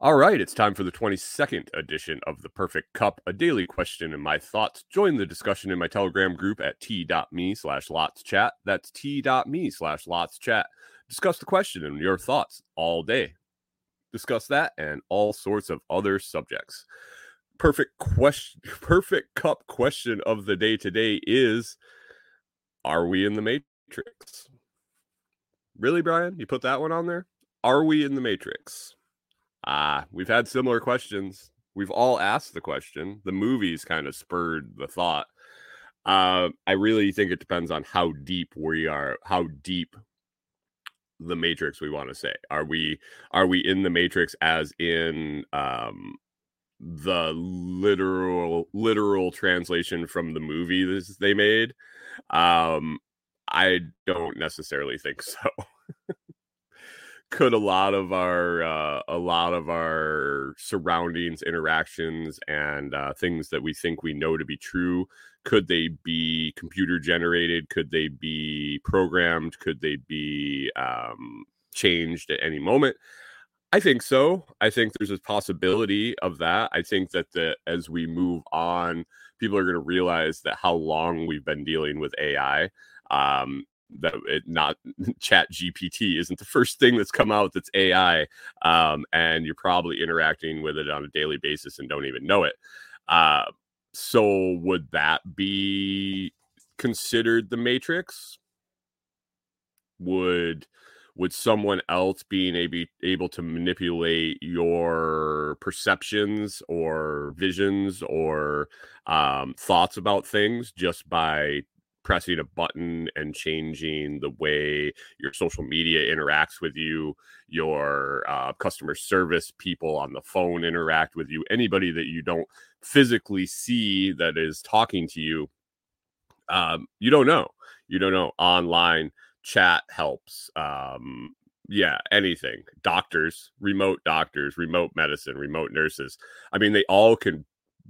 All right, it's time for the 22nd edition of The Perfect Cup, a daily question and my thoughts. Join the discussion in my Telegram group at t.me slash lots chat. That's t.me slash lots chat. Discuss the question and your thoughts all day. Discuss that and all sorts of other subjects. Perfect question, perfect cup question of the day today is Are we in the Matrix? Really, Brian? You put that one on there? Are we in the Matrix? Ah, we've had similar questions. We've all asked the question. The movies kind of spurred the thought. Uh, I really think it depends on how deep we are, how deep the matrix we want to say. Are we are we in the matrix as in um the literal literal translation from the movie they made? Um I don't necessarily think so could a lot of our uh, a lot of our surroundings interactions and uh, things that we think we know to be true could they be computer generated? Could they be programmed? Could they be um, changed at any moment? I think so. I think there's a possibility of that. I think that the as we move on people are going to realize that how long we've been dealing with ai um, that it not chat gpt isn't the first thing that's come out that's ai um, and you're probably interacting with it on a daily basis and don't even know it. Uh, so would that be considered the matrix? Would would someone else being able, able to manipulate your perceptions or visions or um, thoughts about things just by pressing a button and changing the way your social media interacts with you, your uh, customer service people on the phone interact with you, anybody that you don't physically see that is talking to you, um, you don't know. You don't know. Online chat helps. Um, yeah, anything. Doctors, remote doctors, remote medicine, remote nurses. I mean, they all can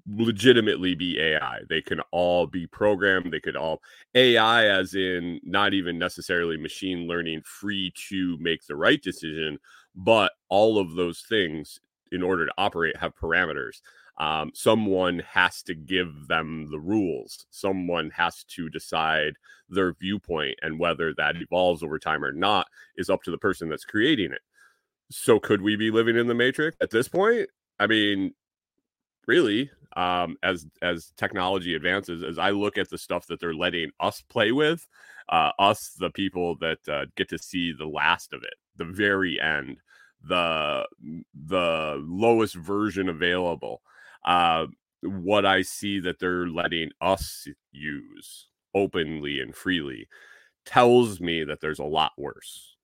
legitimately be AI. They can all be programmed. They could all AI, as in not even necessarily machine learning, free to make the right decision, but all of those things in order to operate have parameters. Um, someone has to give them the rules. Someone has to decide their viewpoint, and whether that evolves over time or not is up to the person that's creating it. So, could we be living in the matrix at this point? I mean, really, um, as as technology advances as i look at the stuff that they're letting us play with uh, us the people that uh, get to see the last of it the very end the the lowest version available uh, what i see that they're letting us use openly and freely tells me that there's a lot worse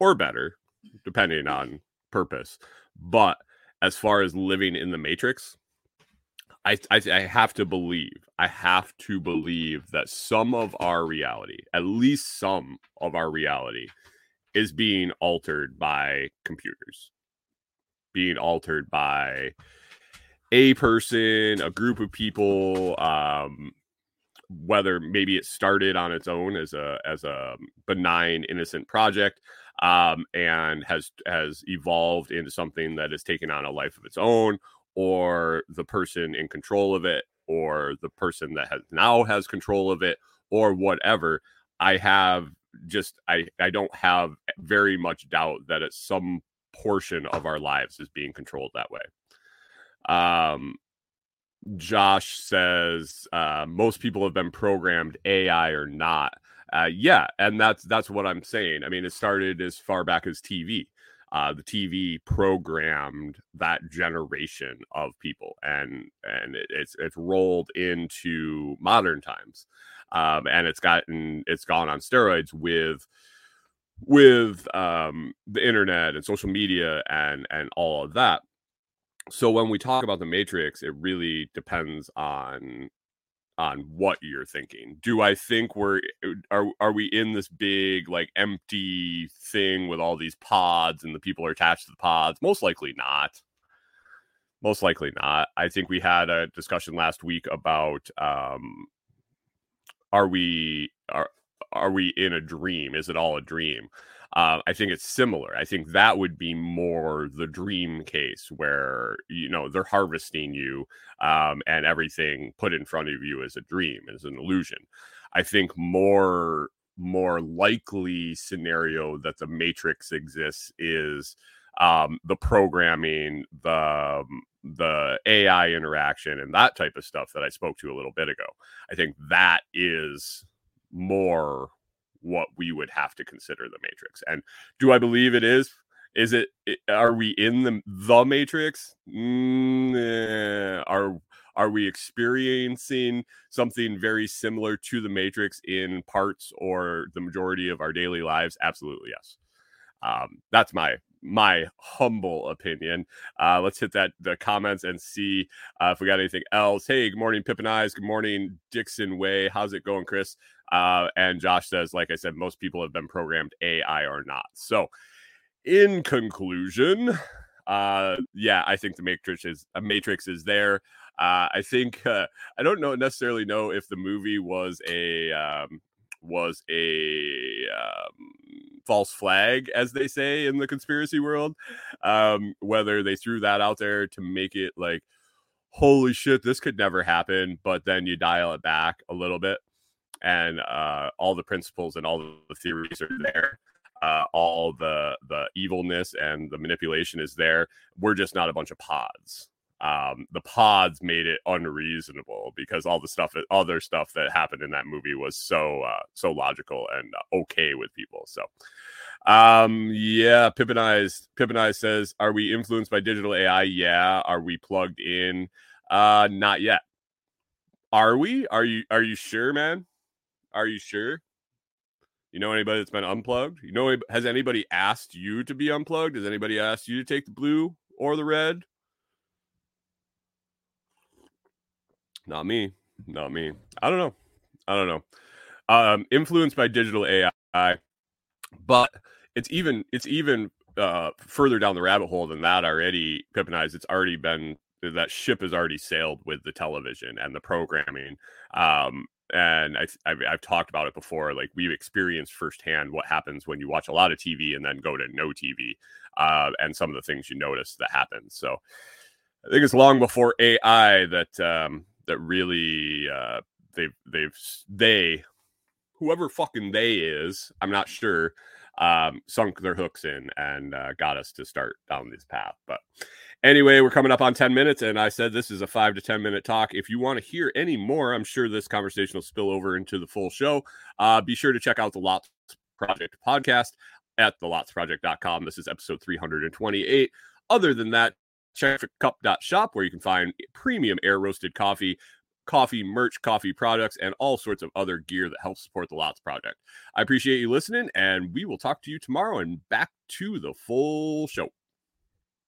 or better depending on purpose. But as far as living in the matrix I, I, have to believe, I have to believe that some of our reality, at least some of our reality, is being altered by computers, being altered by a person, a group of people, um, whether maybe it started on its own as a as a benign innocent project um, and has has evolved into something that has taken on a life of its own or the person in control of it or the person that has now has control of it or whatever i have just i i don't have very much doubt that it's some portion of our lives is being controlled that way. Um josh says uh most people have been programmed ai or not. Uh yeah and that's that's what i'm saying. I mean it started as far back as tv uh, the TV programmed that generation of people, and and it, it's it's rolled into modern times, um, and it's gotten it's gone on steroids with with um, the internet and social media and and all of that. So when we talk about the Matrix, it really depends on on what you're thinking. Do I think we're uh, are are we in this big like empty thing with all these pods and the people are attached to the pods? Most likely not. Most likely not. I think we had a discussion last week about um are we are are we in a dream? Is it all a dream? Uh, I think it's similar. I think that would be more the dream case where you know they're harvesting you um, and everything put in front of you is a dream, is an illusion. I think more more likely scenario that the Matrix exists is um, the programming, the um, the AI interaction, and that type of stuff that I spoke to a little bit ago. I think that is more what we would have to consider the Matrix. And do I believe it is? Is it? Are we in the the Matrix? Mm, eh, are are we experiencing something very similar to the Matrix in parts or the majority of our daily lives? Absolutely, yes. Um, that's my my humble opinion. Uh, let's hit that the comments and see uh, if we got anything else. Hey, good morning, Pippin Eyes. Good morning, Dixon Way. How's it going, Chris? Uh, and Josh says, like I said, most people have been programmed AI or not. So, in conclusion, uh, yeah, I think the Matrix is a Matrix is there. Uh, I think uh, I don't know necessarily know if the movie was a um, was a um, false flag, as they say in the conspiracy world. Um, whether they threw that out there to make it like, holy shit, this could never happen, but then you dial it back a little bit, and uh, all the principles and all the theories are there. Uh, all the the evilness and the manipulation is there. We're just not a bunch of pods um, the pods made it unreasonable because all the stuff, other stuff that happened in that movie was so uh, so logical and uh, okay with people. So, um, yeah, Pippin Eyes, Pippin Eyes says, "Are we influenced by digital AI? Yeah. Are we plugged in? Uh, not yet. Are we? Are you? Are you sure, man? Are you sure?" You know anybody that's been unplugged? You know, has anybody asked you to be unplugged? Has anybody asked you to take the blue or the red Not me. Not me. I don't know. I don't know. Um, influenced by digital AI, but it's even it's even uh, further down the rabbit hole than that already. Pippin Eyes, it's already been that ship has already sailed with the television and the programming. Um, and I, I've, I've, talked about it before. Like we've experienced firsthand what happens when you watch a lot of TV and then go to no TV, uh, and some of the things you notice that happen. So I think it's long before AI that um, that really uh, they've they've they whoever fucking they is i'm not sure um, sunk their hooks in and uh, got us to start down this path but anyway we're coming up on 10 minutes and i said this is a five to 10 minute talk. If you want to hear any more i'm sure this conversation will spill over into the full show. Uh, be sure to check out the lots project podcast at thelotsproject.com this is episode 328 other than that check checkcup.shop where you can find premium air roasted coffee coffee merch coffee products and all sorts of other gear that helps support the lots project. I appreciate you listening and we will talk to you tomorrow and back to the full show